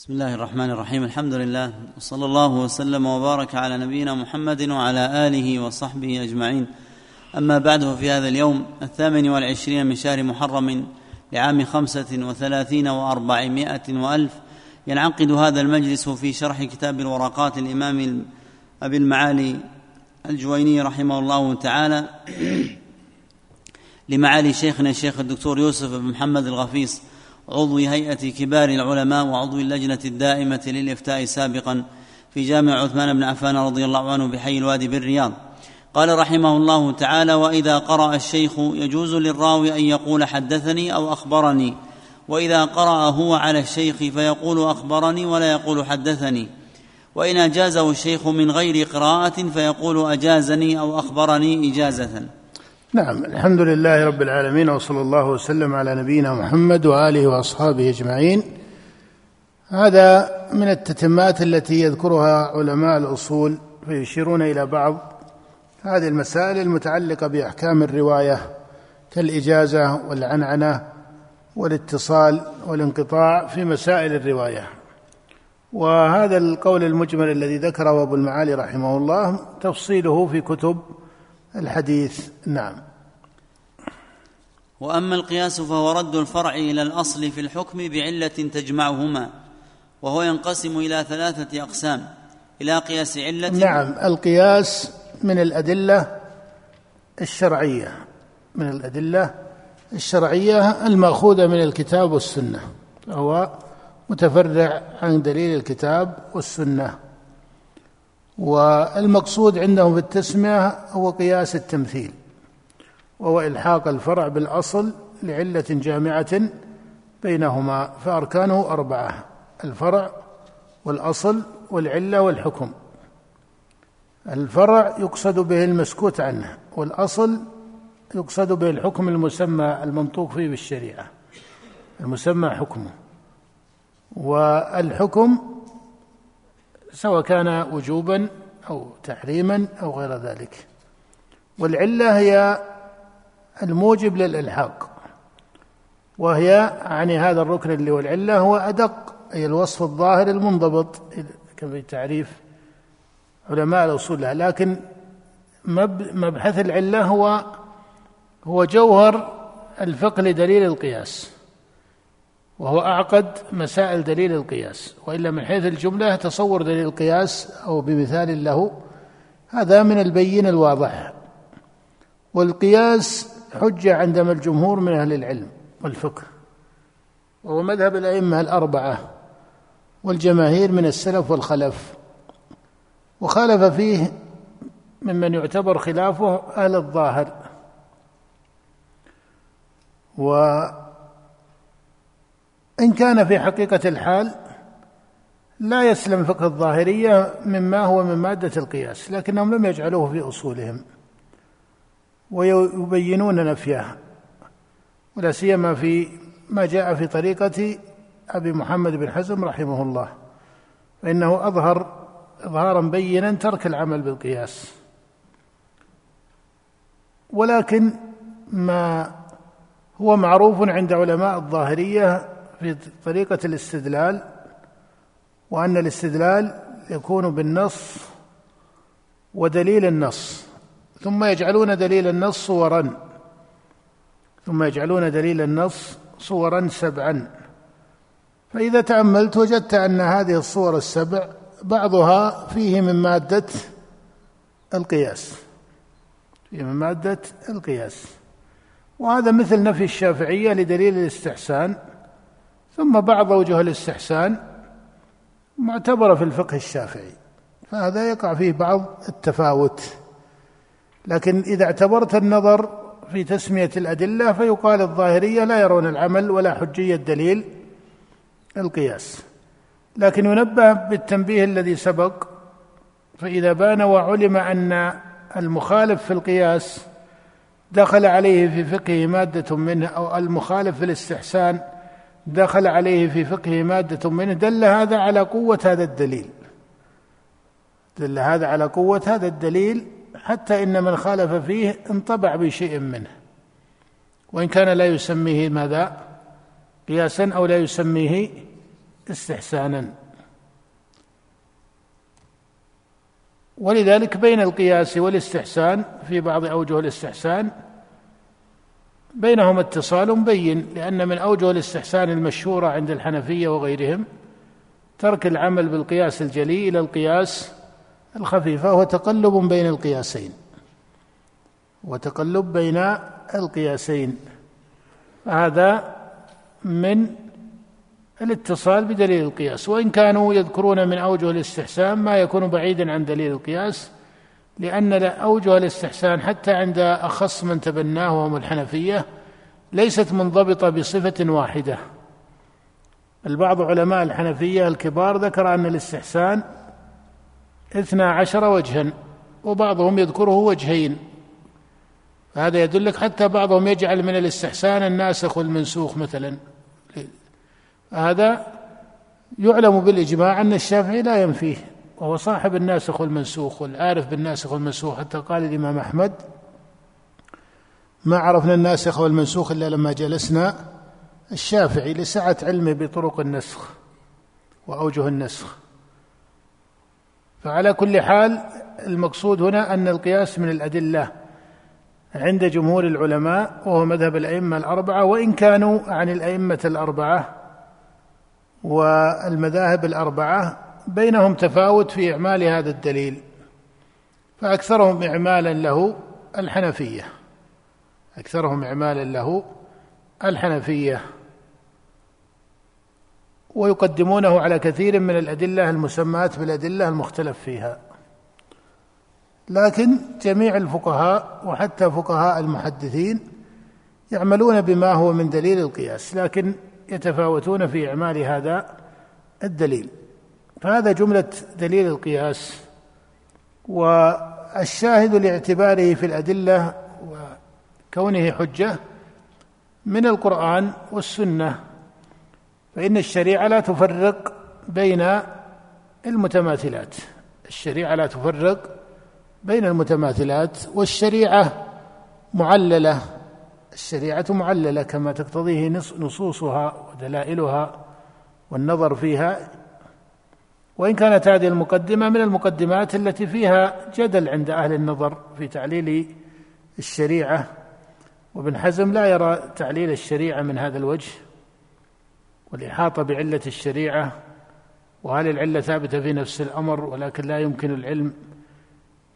بسم الله الرحمن الرحيم الحمد لله وصلى الله وسلم وبارك على نبينا محمد وعلى اله وصحبه اجمعين اما بعد ففي هذا اليوم الثامن والعشرين من شهر محرم لعام خمسه وثلاثين واربعمائه والف ينعقد هذا المجلس في شرح كتاب الورقات الامام ابي المعالي الجويني رحمه الله تعالى لمعالي شيخنا الشيخ الدكتور يوسف بن محمد الغفيص عضو هيئة كبار العلماء وعضو اللجنة الدائمة للإفتاء سابقا في جامع عثمان بن عفان رضي الله عنه بحي الوادي بالرياض. قال رحمه الله تعالى وإذا قرأ الشيخ يجوز للراوي أن يقول حدثني أو أخبرني. وإذا قرأ هو على الشيخ فيقول أخبرني ولا يقول حدثني. وإن أجازه الشيخ من غير قراءة فيقول أجازني أو أخبرني إجازة. نعم الحمد لله رب العالمين وصلى الله وسلم على نبينا محمد وآله وأصحابه أجمعين. هذا من التتمات التي يذكرها علماء الأصول فيشيرون إلى بعض هذه المسائل المتعلقة بأحكام الرواية كالإجازة والعنعنة والاتصال والانقطاع في مسائل الرواية. وهذا القول المجمل الذي ذكره أبو المعالي رحمه الله تفصيله في كتب الحديث نعم. وأما القياس فهو رد الفرع إلى الأصل في الحكم بعلة تجمعهما وهو ينقسم إلى ثلاثة أقسام. إلى قياس علة نعم القياس من الأدلة الشرعية من الأدلة الشرعية المأخوذة من الكتاب والسنة فهو متفرع عن دليل الكتاب والسنة. والمقصود عندهم في التسميه هو قياس التمثيل وهو إلحاق الفرع بالأصل لعلة جامعة بينهما فأركانه أربعة الفرع والأصل والعلة والحكم. الفرع يقصد به المسكوت عنه والأصل يقصد به الحكم المسمى المنطوق فيه بالشريعة المسمى حكمه. والحكم سواء كان وجوبا أو تحريما أو غير ذلك. والعلة هي الموجب للإلحاق وهي يعني هذا الركن اللي هو العلة هو أدق أي الوصف الظاهر المنضبط كما في تعريف علماء الأصول لها. لكن مبحث العلة هو هو جوهر الفقه لدليل القياس. وهو أعقد مسائل دليل القياس وإلا من حيث الجملة تصور دليل القياس أو بمثال له. هذا من البين الواضح. والقياس حجة عندما الجمهور من أهل العلم والفقه وهو مذهب الأئمة الأربعة والجماهير من السلف والخلف. وخالف فيه ممن يعتبر خلافه أهل الظاهر. و إن كان في حقيقة الحال لا يسلم فقه الظاهرية مما هو من مادة القياس لكنهم لم يجعلوه في أصولهم ويبينون نفيه ولا سيما في ما جاء في طريقة أبي محمد بن حزم رحمه الله فإنه أظهر إظهارا بينا ترك العمل بالقياس. ولكن ما هو معروف عند علماء الظاهرية في طريقة الاستدلال وأن الاستدلال يكون بالنص ودليل النص. ثم يجعلون دليل النص صورا. ثم يجعلون دليل النص صورا سبعا. فإذا تأملت وجدت أن هذه الصور السبع بعضها فيه من مادة القياس. فيه من مادة القياس. وهذا مثل نفي الشافعية لدليل الاستحسان. ثم بعض وجه الاستحسان معتبرة في الفقه الشافعي فهذا يقع فيه بعض التفاوت. لكن إذا اعتبرت النظر في تسمية الأدلة فيقال الظاهرية لا يرون العمل ولا حجية دليل القياس. لكن ينبه بالتنبيه الذي سبق فإذا بان وعلم أن المخالف في القياس دخل عليه في فقهه مادة منه أو المخالف في الاستحسان دخل عليه في فقهه مادة منه دل هذا على قوة هذا الدليل. دل هذا على قوة هذا الدليل حتى إن من خالف فيه انطبع بشيء منه. وإن كان لا يسميه ماذا؟ قياسا أو لا يسميه استحسانا. ولذلك بين القياس والاستحسان في بعض أوجه الاستحسان بينهما اتصال بين لأن من أوجه الاستحسان المشهورة عند الحنفية وغيرهم ترك العمل بالقياس الجلي إلى القياس الخفيف فهو تقلب بين القياسين. وتقلب بين القياسين. هذا من الاتصال بدليل القياس. وإن كانوا يذكرون من أوجه الاستحسان ما يكون بعيدا عن دليل القياس لأن أوجه الاستحسان حتى عند أخص من تبناه وهم الحنفية ليست منضبطة بصفة واحدة. البعض علماء الحنفية الكبار ذكر أن الاستحسان اثنا عشر وجها وبعضهم يذكره وجهين. هذا يدلك حتى بعضهم يجعل من الاستحسان الناسخ والمنسوخ مثلا. هذا يعلم بالإجماع أن الشافعي لا ينفيه. وهو صاحب الناسخ والمنسوخ والعارف بالناسخ والمنسوخ حتى قال الإمام أحمد ما عرفنا الناسخ والمنسوخ إلا لما جلسنا. الشافعي لسعة علمه بطرق النسخ وأوجه النسخ. فعلى كل حال المقصود هنا أن القياس من الأدلة عند جمهور العلماء وهو مذهب الأئمة الأربعة وإن كانوا عن الأئمة الأربعة والمذاهب الأربعة بينهم تفاوت في إعمال هذا الدليل فأكثرهم إعمالا له الحنفية. أكثرهم إعمالا له الحنفية. ويقدمونه على كثير من الأدلة المسماة بالأدلة المختلف فيها. لكن جميع الفقهاء وحتى فقهاء المحدثين يعملون بما هو من دليل القياس لكن يتفاوتون في إعمال هذا الدليل. فهذا جملة دليل القياس والشاهد لاعتباره في الأدلة وكونه حجة من القرآن والسنة فإن الشريعة لا تفرق بين المتماثلات الشريعة لا تفرق بين المتماثلات والشريعة معللة الشريعة معللة كما تقتضيه نصوصها ودلائلها والنظر فيها. وإن كانت هذه المقدمة من المقدمات التي فيها جدل عند أهل النظر في تعليل الشريعة. وابن حزم لا يرى تعليل الشريعة من هذا الوجه والإحاطة بعلة الشريعة. وهل العلة ثابتة في نفس الأمر ولكن لا يمكن العلم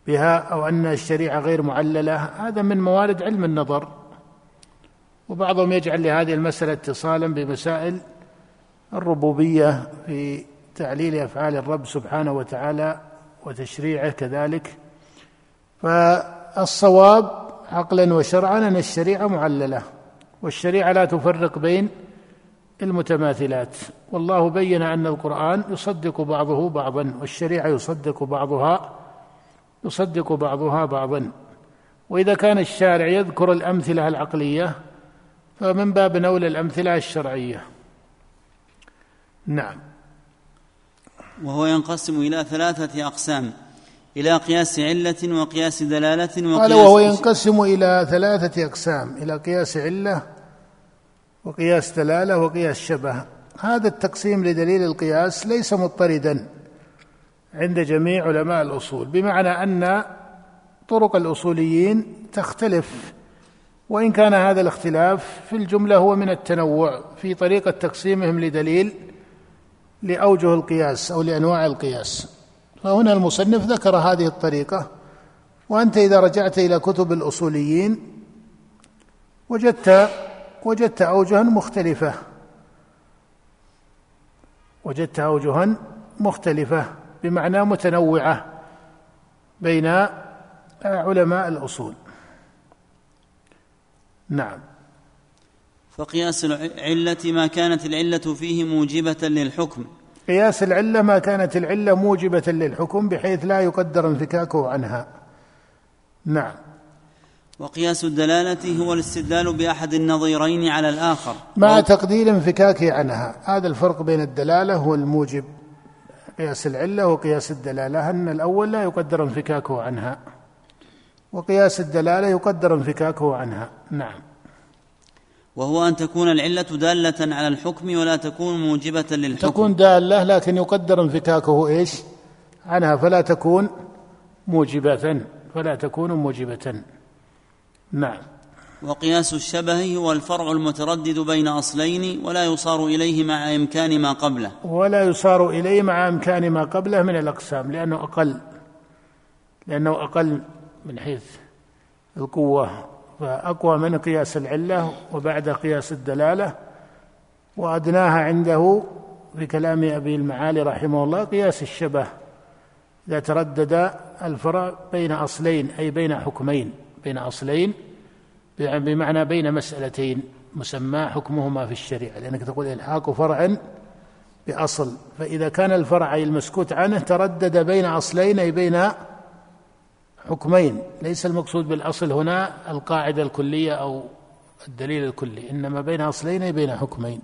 بها أو أن الشريعة غير معللة؟ هذا من موارد علم النظر. وبعضهم يجعل لهذه المسألة اتصالا بمسائل الربوبية في تعليل أفعال الرب سبحانه وتعالى وتشريعه كذلك. فالصواب عقلا وشرعا أن الشريعة معللة والشريعة لا تفرق بين المتماثلات. والله بين أن القرآن يصدق بعضه بعضا والشريعة يصدق بعضها يصدق بعضها بعضا. وإذا كان الشارع يذكر الأمثلة العقلية فمن باب نول الأمثلة الشرعية. نعم. وهو ينقسم إلى ثلاثة أقسام إلى قياس علة وقياس دلالة وقياس قال وهو ينقسم إلى ثلاثة أقسام إلى قياس علة وقياس دلالة وقياس شبه. هذا التقسيم لدليل القياس ليس مضطردا عند جميع علماء الأصول بمعنى أن طرق الأصوليين تختلف وإن كان هذا الاختلاف في الجملة هو من التنوع في طريقة تقسيمهم لدليل لأوجه القياس أو لأنواع القياس. فهنا المصنف ذكر هذه الطريقة. وأنت إذا رجعت إلى كتب الأصوليين وجدت وجدت أوجها مختلفة. وجدت أوجها مختلفة بمعنى متنوعة بين علماء الأصول. نعم. فقياس العلة ما كانت العلة فيه موجبة للحكم. قياس العلة ما كانت العلة موجبة للحكم بحيث لا يقدر انفكاكه عنها. نعم. وقياس الدلالة هو الاستدلال بأحد النظيرين على الآخر. مع تقدير انفكاكه عنها. هذا الفرق بين الدلالة هو الموجب. قياس العلة وقياس الدلالة. أن الأول لا يقدر انفكاكه عنها. وقياس الدلالة يقدر انفكاكه عنها. نعم. وهو أن تكون العلة دالة على الحكم ولا تكون موجبة للحكم. تكون دالة لكن يقدر انفكاكه إيش؟ عنها فلا تكون موجبة فلا تكون موجبة. نعم. وقياس الشبه هو الفرع المتردد بين أصلين ولا يصار إليه مع إمكان ما قبله. ولا يصار إليه مع إمكان ما قبله من الأقسام لأنه أقل لأنه أقل من حيث القوة. فأقوى من قياس العلة وبعد قياس الدلالة وأدناها عنده في كلام أبي المعالي رحمه الله قياس الشبه إذا تردد الفرع بين أصلين أي بين حكمين بين أصلين بمعنى بين مسألتين مسمى حكمهما في الشريعة لأنك تقول إلحاق فرع بأصل فإذا كان الفرع المسكوت عنه تردد بين أصلين أي بين حكمين ليس المقصود بالأصل هنا القاعدة الكلية أو الدليل الكلي إنما بين أصلين أي بين حكمين.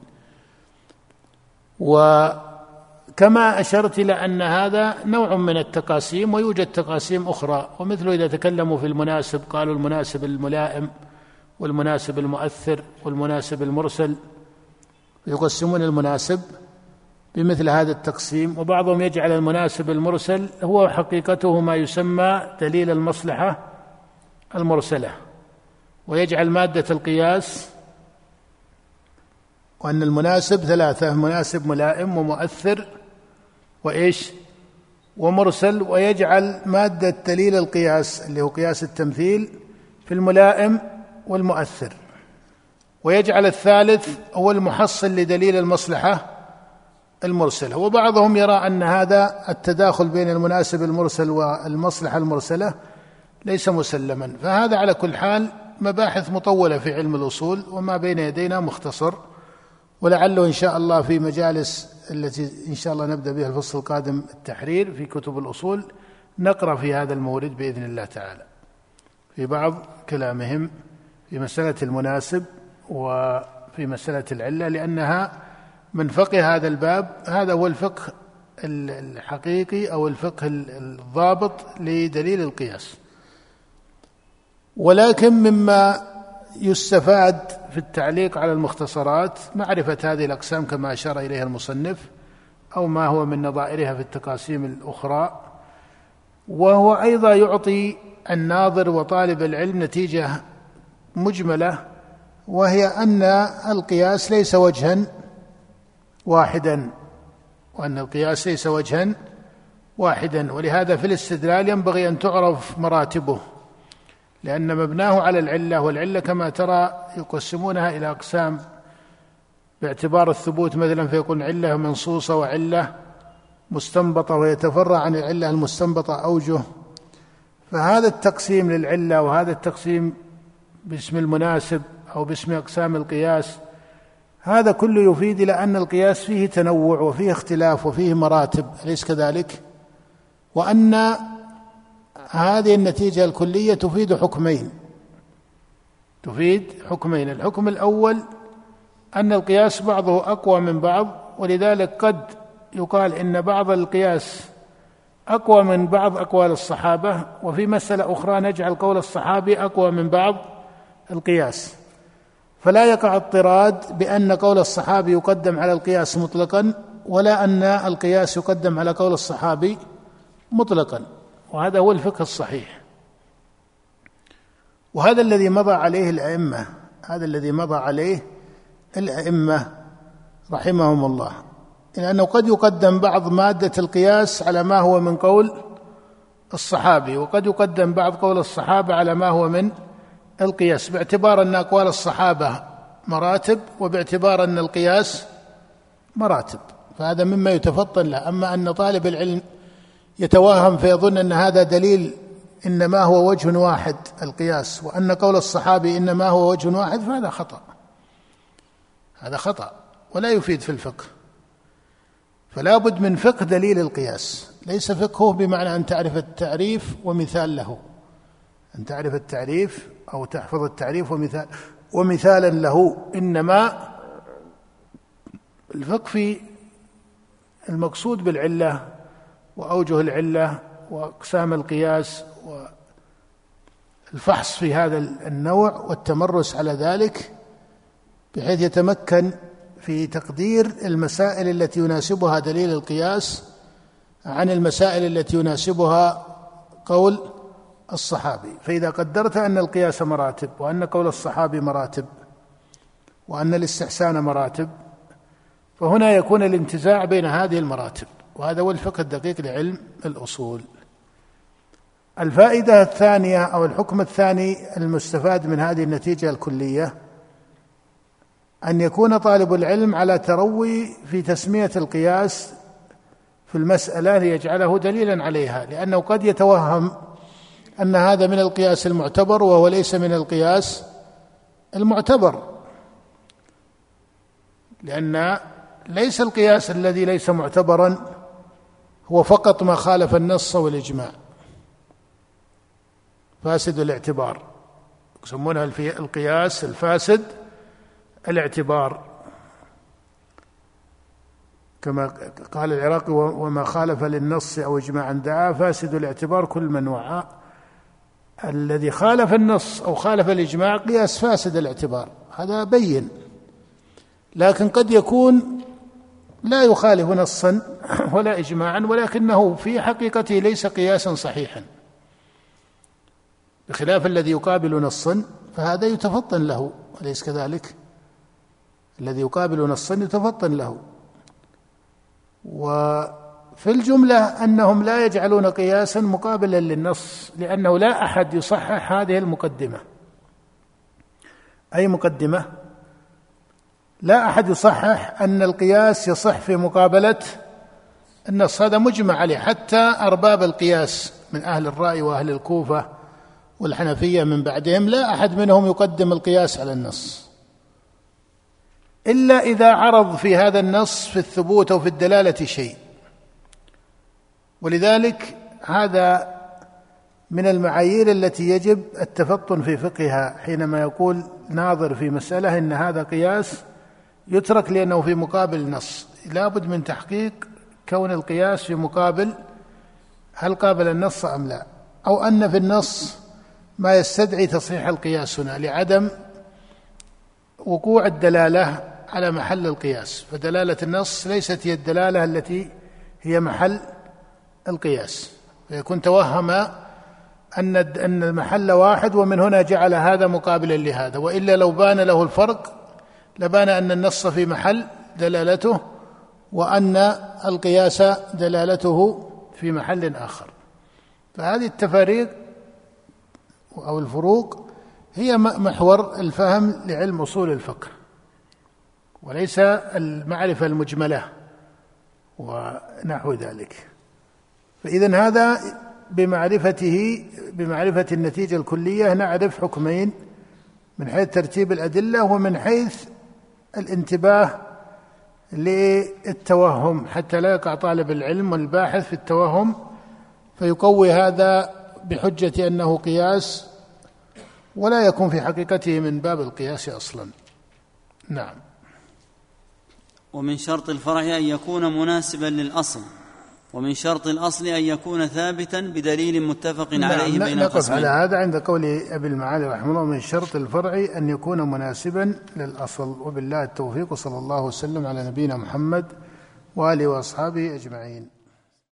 وكما أشرت إلى أن هذا نوع من التقاسيم ويوجد تقاسيم أخرى ومثل إذا تكلموا في المناسب قالوا المناسب الملائم والمناسب المؤثر والمناسب المرسل يقسمون المناسب. بمثل هذا التقسيم وبعضهم يجعل المناسب المرسل هو حقيقته ما يسمى دليل المصلحة المرسلة. ويجعل مادة القياس وأن المناسب ثلاثة مناسب ملائم ومؤثر وإيش؟ ومرسل. ويجعل مادة دليل القياس اللي هو قياس التمثيل في الملائم والمؤثر. ويجعل الثالث هو المحصل لدليل المصلحة المرسلة. وبعضهم يرى أن هذا التداخل بين المناسب المرسل والمصلحة المرسلة ليس مسلما. فهذا على كل حال مباحث مطولة في علم الأصول وما بين يدينا مختصر. ولعله إن شاء الله في مجالس التي إن شاء الله نبدأ بها الفصل القادم التحرير في كتب الأصول نقرأ في هذا المورد بإذن الله تعالى. في بعض كلامهم في مسألة المناسب وفي مسألة العلة لأنها من فقه هذا الباب هذا هو الفقه الحقيقي أو الفقه الضابط لدليل القياس. ولكن مما يستفاد في التعليق على المختصرات معرفة هذه الأقسام كما أشار إليها المصنف أو ما هو من نظائرها في التقاسيم الأخرى. وهو أيضا يعطي الناظر وطالب العلم نتيجة مجملة وهي أن القياس ليس وجها واحدا وأن القياس ليس وجها واحدا. ولهذا في الاستدلال ينبغي أن تعرف مراتبه لأن مبناه على العلة والعلة كما ترى يقسمونها إلى أقسام. باعتبار الثبوت مثلا فيكون علة منصوصة وعلة مستنبطة ويتفرع عن العلة المستنبطة أوجه. فهذا التقسيم للعلة وهذا التقسيم باسم المناسب أو باسم أقسام القياس هذا كله يفيد إلى أن القياس فيه تنوع وفيه اختلاف وفيه مراتب أليس كذلك؟ وأن هذه النتيجة الكلية تفيد حكمين. تفيد حكمين الحكم الأول أن القياس بعضه أقوى من بعض ولذلك قد يقال إن بعض القياس أقوى من بعض أقوال الصحابة وفي مسألة أخرى نجعل قول الصحابي أقوى من بعض القياس. فلا يقع اضطراد بأن قول الصحابي يقدم على القياس مطلقا ولا أن القياس يقدم على قول الصحابي مطلقا. وهذا هو الفقه الصحيح. وهذا الذي مضى عليه الأئمة هذا الذي مضى عليه الأئمة رحمهم الله. لأنه قد يقدم بعض مادة القياس على ما هو من قول الصحابي وقد يقدم بعض قول الصحابة على ما هو من القياس باعتبار أن أقوال الصحابة مراتب وباعتبار أن القياس مراتب فهذا مما يتفطن له. أما أن طالب العلم يتوهم فيظن أن هذا دليل إنما هو وجه واحد القياس وأن قول الصحابي إنما هو وجه واحد فهذا خطأ. هذا خطأ ولا يفيد في الفقه. فلا بد من فقه دليل القياس. ليس فقهه بمعنى أن تعرف التعريف ومثال له. أن تعرف التعريف أو تحفظ التعريف ومثال ومثالا له إنما الفقه في المقصود بالعلة وأوجه العلة وأقسام القياس والفحص في هذا النوع والتمرس على ذلك بحيث يتمكن في تقدير المسائل التي يناسبها دليل القياس عن المسائل التي يناسبها قول الصحابي. فإذا قدرت أن القياس مراتب وأن قول الصحابي مراتب وأن الاستحسان مراتب فهنا يكون الانتزاع بين هذه المراتب. وهذا هو الفقه الدقيق لعلم الأصول. الفائدة الثانية أو الحكم الثاني المستفاد من هذه النتيجة الكلية أن يكون طالب العلم على تروي في تسمية القياس في المسألة ليجعله دليلا عليها لأنه قد يتوهم أن هذا من القياس المعتبر وهو ليس من القياس المعتبر. لأن ليس القياس الذي ليس معتبرا هو فقط ما خالف النص والإجماع. فاسد الاعتبار. يسمونها القياس الفاسد الاعتبار. كما قال العراقي وما خالف للنص أو اجماعا دعا فاسد الاعتبار كل من وعى الذي خالف النص أو خالف الإجماع قياس فاسد الاعتبار. هذا بين. لكن قد يكون لا يخالف نصا ولا اجماعا ولكنه في حقيقته ليس قياسا صحيحا. بخلاف الذي يقابل نصا فهذا يتفطن له أليس كذلك؟ الذي يقابل نصا يتفطن له. وفي الجملة أنهم لا يجعلون قياسا مقابلا للنص لأنه لا أحد يصحح هذه المقدمة. أي مقدمة؟ لا أحد يصحح أن القياس يصح في مقابلة النص. هذا مجمع عليه. حتى أرباب القياس من أهل الرأي وأهل الكوفة والحنفية من بعدهم لا أحد منهم يقدم القياس على النص. إلا إذا عرض في هذا النص في الثبوت أو في الدلالة شيء. ولذلك هذا من المعايير التي يجب التفطن في فقهها حينما يقول ناظر في مسألة إن هذا قياس يترك لأنه في مقابل نص. لابد من تحقيق كون القياس في مقابل هل قابل النص أم لا أو أن في النص ما يستدعي تصحيح القياس هنا لعدم وقوع الدلالة على محل القياس. فدلالة النص ليست هي الدلالة التي هي محل القياس. فيكون توهم أن أن المحل واحد ومن هنا جعل هذا مقابلا لهذا. وإلا لو بان له الفرق لبان أن النص في محل دلالته وأن القياس دلالته في محل آخر. فهذه التفاريق أو الفروق هي محور الفهم لعلم أصول الفقه. وليس المعرفة المجملة ونحو ذلك. فإذا هذا بمعرفته بمعرفة النتيجة الكلية نعرف حكمين من حيث ترتيب الأدلة ومن حيث الانتباه للتوهم. حتى لا يقع طالب العلم والباحث في التوهم فيقوي هذا بحجة أنه قياس ولا يكون في حقيقته من باب القياس أصلا. نعم. ومن شرط الفرع أن يكون مناسبا للأصل. ومن شرط الأصل أن يكون ثابتا بدليل متفق نعم عليه بين نقف على هذا عند قول أبي المعالي رحمه الله من شرط الفرع أن يكون مناسبا للأصل. وبالله التوفيق صلى الله وسلم على نبينا محمد وآله وأصحابه أجمعين.